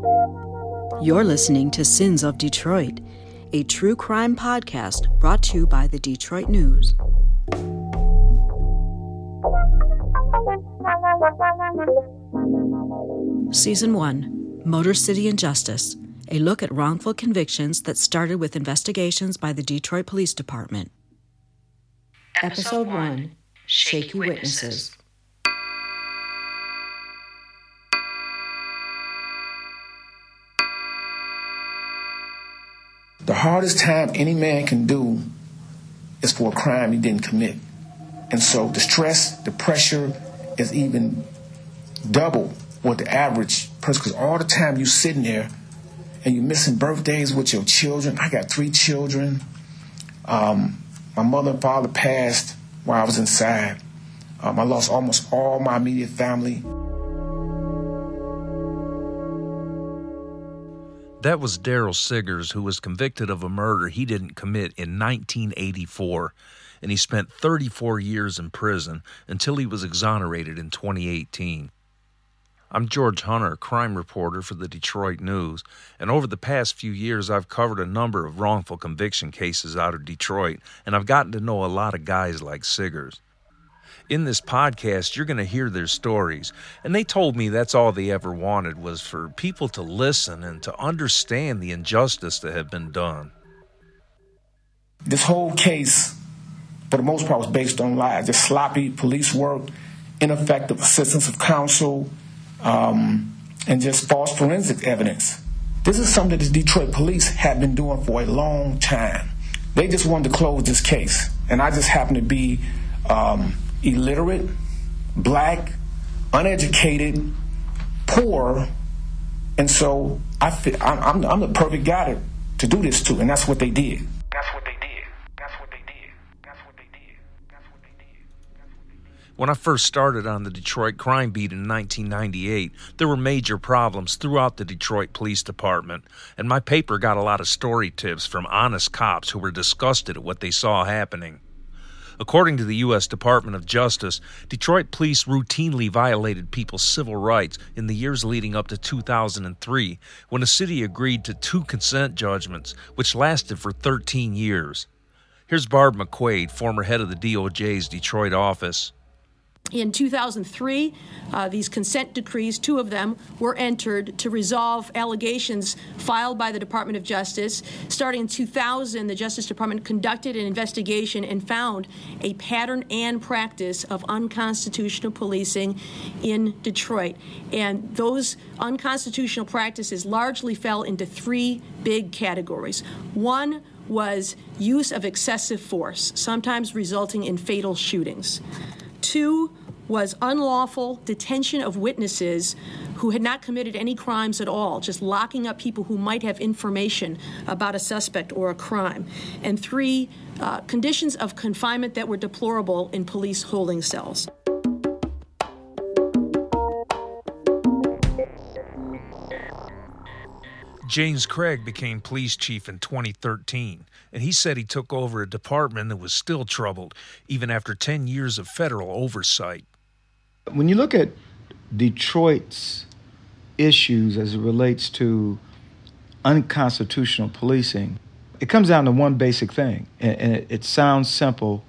You're listening to Sins of Detroit, a true crime podcast brought to you by the Detroit News. Season 1 Motor City Injustice, a look at wrongful convictions that started with investigations by the Detroit Police Department. Episode 1 Shaky Witnesses. Hardest time any man can do is for a crime he didn't commit. And so the stress, the pressure is even double what the average person, because all the time you sitting there and you're missing birthdays with your children. I got three children. Um, my mother and father passed while I was inside. Um, I lost almost all my immediate family. That was Darrell Siggers, who was convicted of a murder he didn't commit in 1984, and he spent 34 years in prison until he was exonerated in 2018. I'm George Hunter, crime reporter for the Detroit News, and over the past few years I've covered a number of wrongful conviction cases out of Detroit, and I've gotten to know a lot of guys like Siggers. In this podcast, you're going to hear their stories. And they told me that's all they ever wanted was for people to listen and to understand the injustice that had been done. This whole case, for the most part, was based on lies. Just sloppy police work, ineffective assistance of counsel, um, and just false forensic evidence. This is something that the Detroit police have been doing for a long time. They just wanted to close this case, and I just happened to be um, illiterate, black, uneducated, poor, and so I feel, I'm, I'm, the perfect guy to, to do this to, and that's what they did. That's what they did. That's what they did. That's what they did. That's what they did. When I first started on the Detroit crime beat in 1998, there were major problems throughout the Detroit Police Department, and my paper got a lot of story tips from honest cops who were disgusted at what they saw happening. According to the U.S. Department of Justice, Detroit police routinely violated people's civil rights in the years leading up to 2003 when the city agreed to two consent judgments, which lasted for 13 years. Here's Barb McQuade, former head of the DOJ's Detroit office. In 2003, uh, these consent decrees, two of them, were entered to resolve allegations filed by the Department of Justice. Starting in 2000, the Justice Department conducted an investigation and found a pattern and practice of unconstitutional policing in Detroit. And those unconstitutional practices largely fell into three big categories. One was use of excessive force, sometimes resulting in fatal shootings. Two was unlawful detention of witnesses who had not committed any crimes at all, just locking up people who might have information about a suspect or a crime. And three, uh, conditions of confinement that were deplorable in police holding cells. James Craig became police chief in 2013, and he said he took over a department that was still troubled, even after 10 years of federal oversight. When you look at Detroit's issues as it relates to unconstitutional policing, it comes down to one basic thing, and, it, it, sounds simple,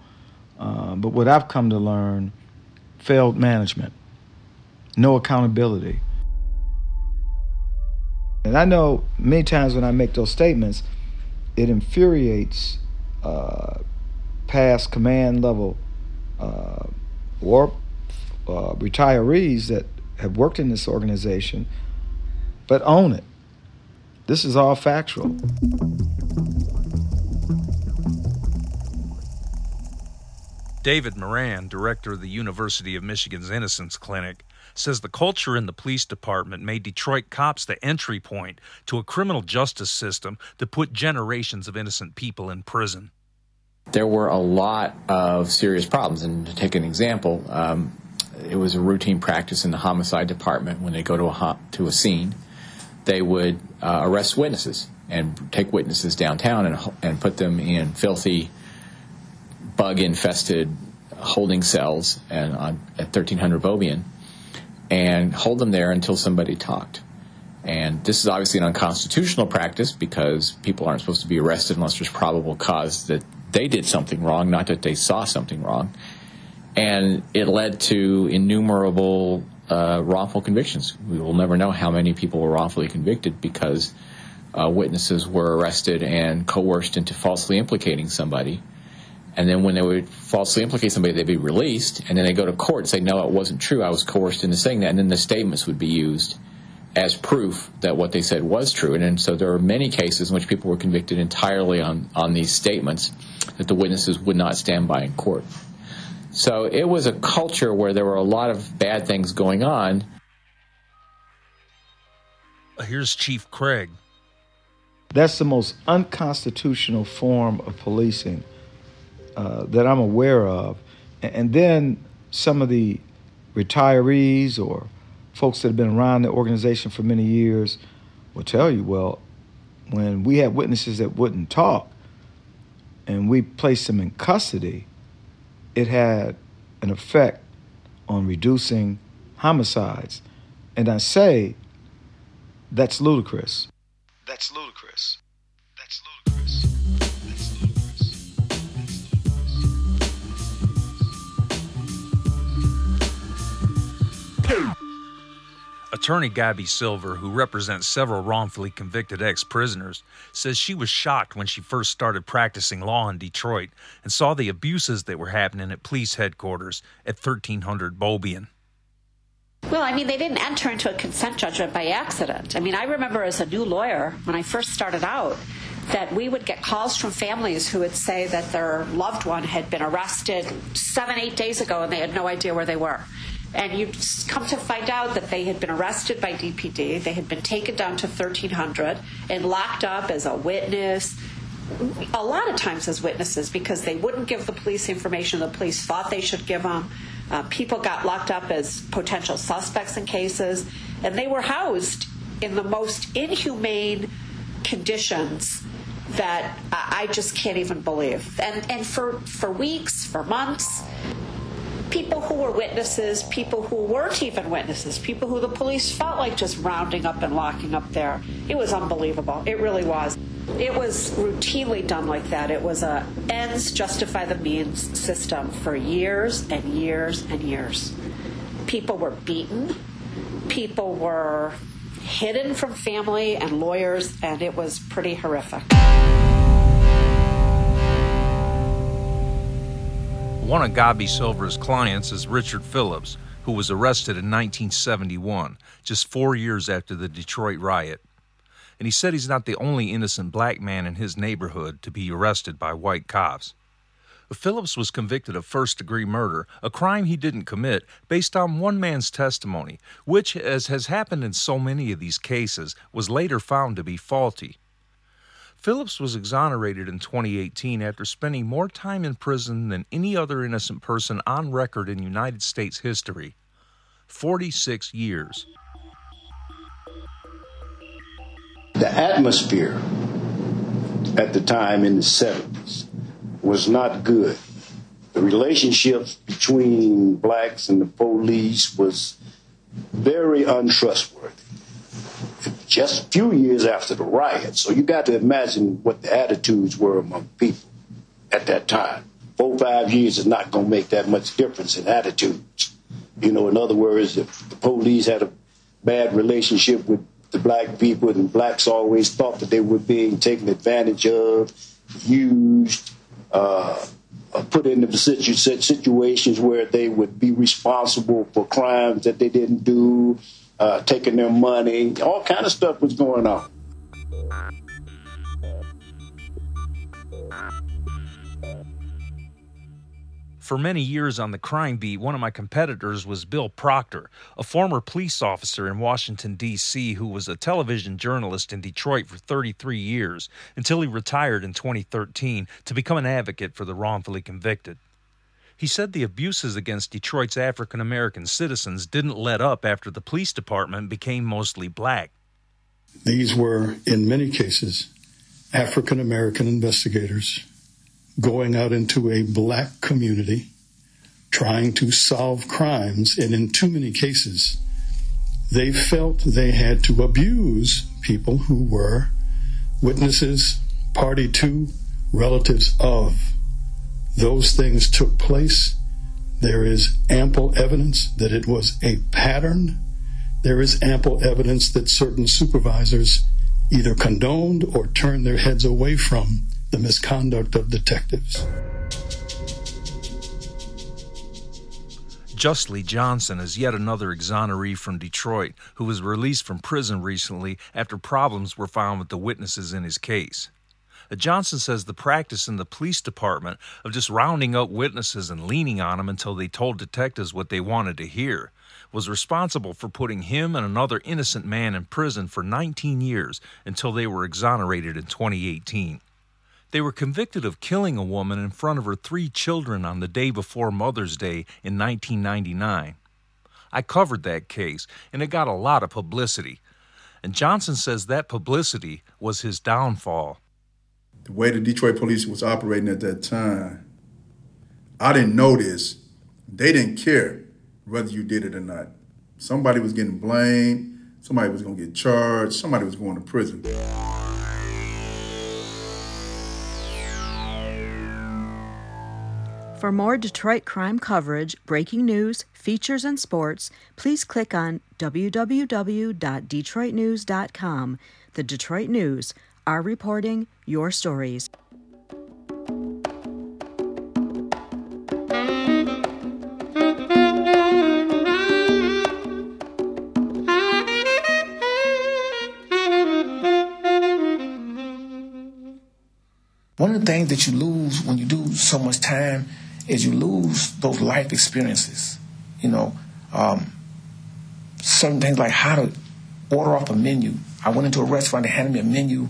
uh, but what I've come to learn failed management, no accountability. And I know many times when I make those statements, it infuriates uh, past command level uh, or uh, retirees that have worked in this organization, but own it. This is all factual. David Moran, director of the University of Michigan's Innocence Clinic, says the culture in the police department made Detroit cops the entry point to a criminal justice system to put generations of innocent people in prison. There were a lot of serious problems. And to take an example, um, it was a routine practice in the homicide department when they go to a to a scene, they would uh, arrest witnesses and take witnesses downtown and and put them in filthy, bug infested holding cells and on at 1300 Beaubien, and hold them there until somebody talked. And this is obviously an unconstitutional practice because people aren't supposed to be arrested unless there's probable cause that they did something wrong, not that they saw something wrong. And it led to innumerable uh, wrongful convictions. We will never know how many people were wrongfully convicted because uh, witnesses were arrested and coerced into falsely implicating somebody. And then when they would falsely implicate somebody, they'd be released. And then they go to court and say, no, it wasn't true. I was coerced into saying that. And then the statements would be used as proof that what they said was true. And, and so there are many cases in which people were convicted entirely on, on these statements that the witnesses would not stand by in court. So it was a culture where there were a lot of bad things going on. Here's Chief Craig. That's the most unconstitutional form of policing uh, that I'm aware of. And then some of the retirees or folks that have been around the organization for many years will tell you, well, when we had witnesses that wouldn't talk and we placed them in custody, it had an effect on reducing homicides. And I say that's ludicrous. That's ludicrous. Attorney Gabi Silver, who represents several wrongfully convicted ex prisoners, says she was shocked when she first started practicing law in Detroit and saw the abuses that were happening at police headquarters at 1300 Beaubien. Well, I mean, they didn't enter into a consent judgment by accident. I mean, I remember as a new lawyer, when I first started out, that we would get calls from families who would say that their loved one had been arrested seven, eight days ago and they had no idea where they were. And you come to find out that they had been arrested by DPD. They had been taken down to 1300 and locked up as a witness, a lot of times as witnesses because they wouldn't give the police information the police thought they should give them. Uh, people got locked up as potential suspects in cases, and they were housed in the most inhumane conditions that I just can't even believe. And and for for weeks, for months, people who were witnesses, people who weren't even witnesses, people who the police felt like just rounding up and locking up there. It was unbelievable. It really was. It was routinely done like that. It was a ends justify the means system for years and years and years. People were beaten. People were hidden from family and lawyers, and it was pretty horrific. One of Gabi Silver's clients is Richard Phillips, who was arrested in 1971, just four years after the Detroit riot. And he said he's not the only innocent black man in his neighborhood to be arrested by white cops. Phillips was convicted of first degree murder, a crime he didn't commit, based on one man's testimony, which, as has happened in so many of these cases, was later found to be faulty. Phillips was exonerated in 2018 after spending more time in prison than any other innocent person on record in United States history 46 years. The atmosphere at the time in the 70s was not good. The relationships between blacks and the police was very untrustworthy just a few years after the riot. So you got to imagine what the attitudes were among people at that time. Four, five years is not going to make that much difference in attitudes. You know, in other words, if the police had a bad relationship with the black people and blacks always thought that they were being taken advantage of, used, uh, uh put into situations where they would be responsible for crimes that they didn't do, uh, taking their money, all kind of stuff was going on. For many years on the crime beat, one of my competitors was Bill Proctor, a former police officer in Washington, D.C., who was a television journalist in Detroit for 33 years until he retired in 2013 to become an advocate for the wrongfully convicted. He said the abuses against Detroit's African American citizens didn't let up after the police department became mostly black. These were, in many cases, African American investigators going out into a black community trying to solve crimes, and in too many cases, they felt they had to abuse people who were witnesses, party to, relatives of. Those things took place. There is ample evidence that it was a pattern. There is ample evidence that certain supervisors either condoned or turned their heads away from the misconduct of detectives. Justly Johnson is yet another exoneree from Detroit who was released from prison recently after problems were found with the witnesses in his case. Johnson says the practice in the police department of just rounding up witnesses and leaning on them until they told detectives what they wanted to hear was responsible for putting him and another innocent man in prison for 19 years until they were exonerated in 2018. They were convicted of killing a woman in front of her three children on the day before Mother's Day in 1999. I covered that case, and it got a lot of publicity. And Johnson says that publicity was his downfall. The way the Detroit police was operating at that time, I didn't know this. They didn't care whether you did it or not. Somebody was getting blamed, somebody was going to get charged, somebody was going to prison. For more Detroit crime coverage, breaking news, features, and sports, please click on www.detroitnews.com. The Detroit News, our reporting, your stories. One of the things that you lose when you do so much time is you lose those life experiences. You know, um, certain things like how to order off a menu. I went into a restaurant, they handed me a menu.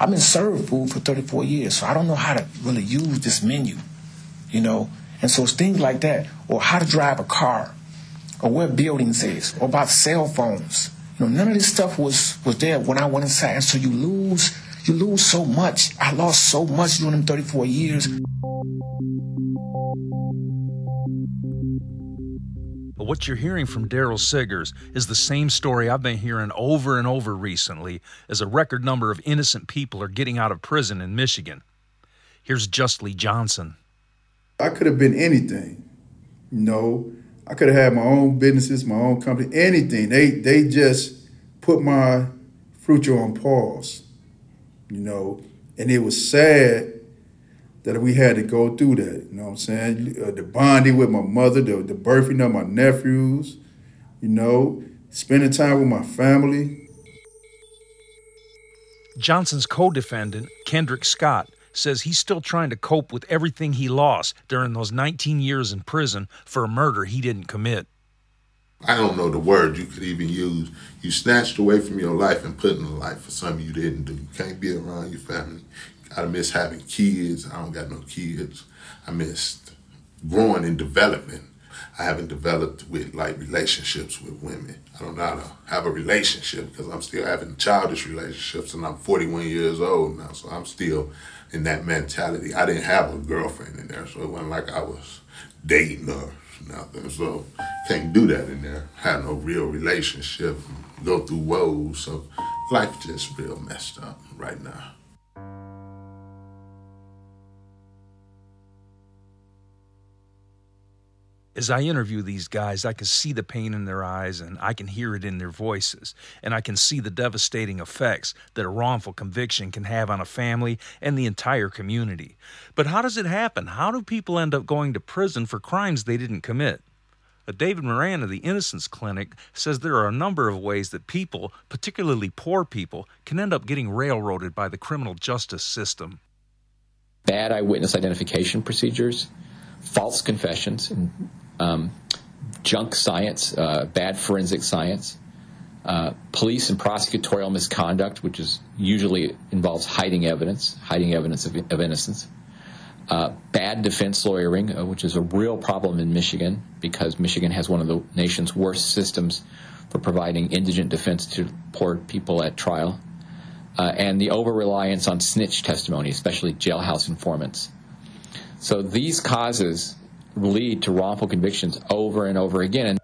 I've been served food for 34 years, so I don't know how to really use this menu, you know. And so it's things like that, or how to drive a car, or where buildings is, or about cell phones. You know, none of this stuff was was there when I went inside. And so you lose, you lose so much. I lost so much during them 34 years. But what you're hearing from Darrell Siggers is the same story I've been hearing over and over recently as a record number of innocent people are getting out of prison in Michigan. Here's Justly Johnson. I could have been anything. Know, I could have had my own businesses, my own company, anything. They they just put my future on pause. You know, and it was sad that we had to go through that. You know what I'm saying? Uh, the bonding with my mother, the, the birthing of my nephews, you know, spending time with my family. Johnson's co defendant, Kendrick Scott, says he's still trying to cope with everything he lost during those 19 years in prison for a murder he didn't commit. I don't know the word you could even use. You snatched away from your life and put in a life for something you didn't do. You can't be around your family. I miss having kids. I don't got no kids. I missed growing and development. I haven't developed with like relationships with women. I don't know how to have a relationship because I'm still having childish relationships and I'm 41 years old now, so I'm still in that mentality. I didn't have a girlfriend in there, so it wasn't like I was dating or nothing. So can't do that in there. Have no real relationship. Go through woes. So life just real messed up right now. As I interview these guys, I can see the pain in their eyes and I can hear it in their voices. And I can see the devastating effects that a wrongful conviction can have on a family and the entire community. But how does it happen? How do people end up going to prison for crimes they didn't commit? David Moran of the Innocence Clinic says there are a number of ways that people, particularly poor people, can end up getting railroaded by the criminal justice system. Bad eyewitness identification procedures, false confessions, um, junk science, uh, bad forensic science, uh, police and prosecutorial misconduct, which is usually involves hiding evidence, hiding evidence of, of innocence. Uh, bad defense lawyering, uh, which is a real problem in Michigan because Michigan has one of the nation's worst systems for providing indigent defense to poor people at trial. Uh, and the over reliance on snitch testimony, especially jailhouse informants. So these causes lead to wrongful convictions over and over again.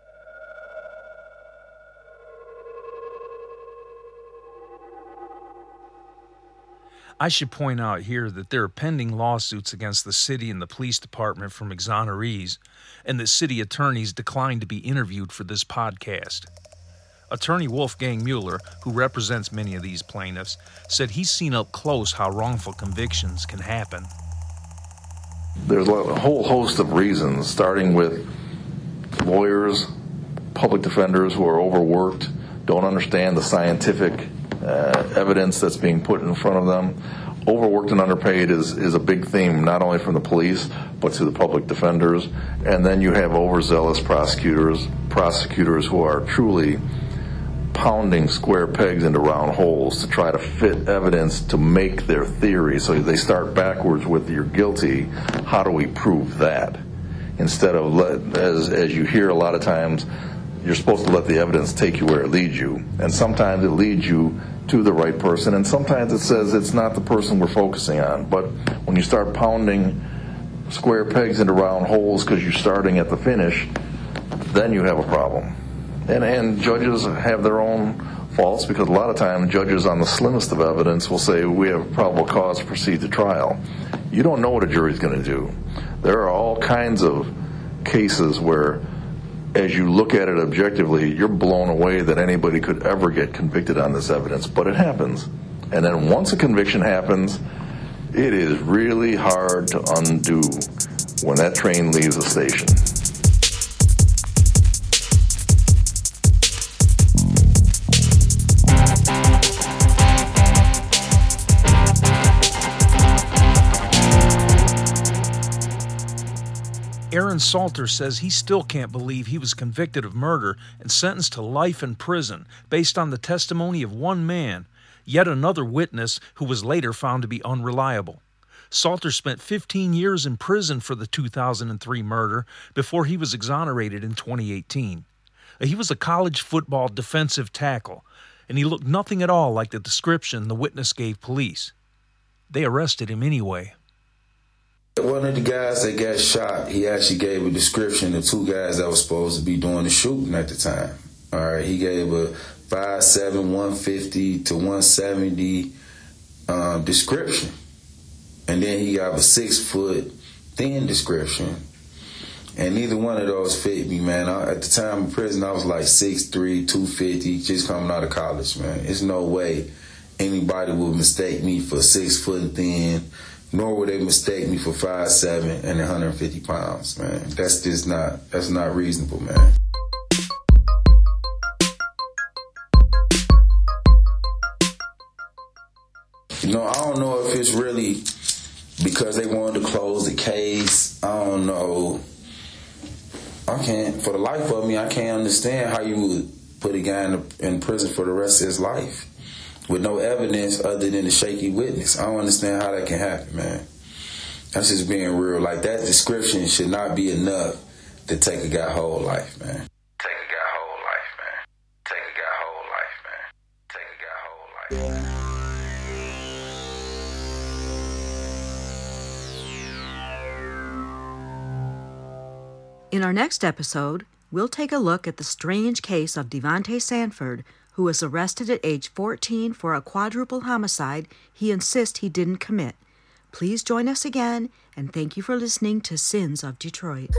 I should point out here that there are pending lawsuits against the city and the police department from exonerees, and the city attorneys declined to be interviewed for this podcast. Attorney Wolfgang Mueller, who represents many of these plaintiffs, said he's seen up close how wrongful convictions can happen. There's a whole host of reasons, starting with lawyers, public defenders who are overworked, don't understand the scientific uh, evidence that's being put in front of them. Overworked and underpaid is, is a big theme, not only from the police, but to the public defenders. And then you have overzealous prosecutors, prosecutors who are truly pounding square pegs into round holes to try to fit evidence to make their theory. So they start backwards with you're guilty. How do we prove that? Instead of, as, as you hear a lot of times, you're supposed to let the evidence take you where it leads you. And sometimes it leads you to the right person, and sometimes it says it's not the person we're focusing on. But when you start pounding square pegs into round holes because you're starting at the finish, then you have a problem. And, and judges have their own faults because a lot of times judges on the slimmest of evidence will say we have probable cause to proceed to trial. You don't know what a jury's going to do. There are all kinds of cases where as you look at it objectively, you're blown away that anybody could ever get convicted on this evidence, but it happens. And then once a conviction happens, it is really hard to undo when that train leaves the station. Aaron Salter says he still can't believe he was convicted of murder and sentenced to life in prison based on the testimony of one man, yet another witness who was later found to be unreliable. Salter spent 15 years in prison for the 2003 murder before he was exonerated in 2018. He was a college football defensive tackle, and he looked nothing at all like the description the witness gave police. They arrested him anyway. One of the guys that got shot, he actually gave a description of two guys that were supposed to be doing the shooting at the time. All right, he gave a 5'7", 150 to 170 um, description. And then he got a six foot thin description. And neither one of those fit me, man. I, at the time in prison, I was like 6'3", 250, just coming out of college, man. There's no way anybody would mistake me for six foot thin, nor would they mistake me for five seven and 150 pounds, man. That's just not that's not reasonable, man. You know, I don't know if it's really because they wanted to close the case. I don't know. I can't, for the life of me, I can't understand how you would put a guy in, in prison for the rest of his life with no evidence other than a shaky witness. I don't understand how that can happen, man. That's just being real. Like that description should not be enough to take a guy whole life, man. Take a guy whole life, man. Take a guy whole life, man. Take a guy whole life. In our next episode, we'll take a look at the strange case of Devontae Sanford, who was arrested at age 14 for a quadruple homicide he insists he didn't commit. Please join us again, and thank you for listening to Sins of Detroit.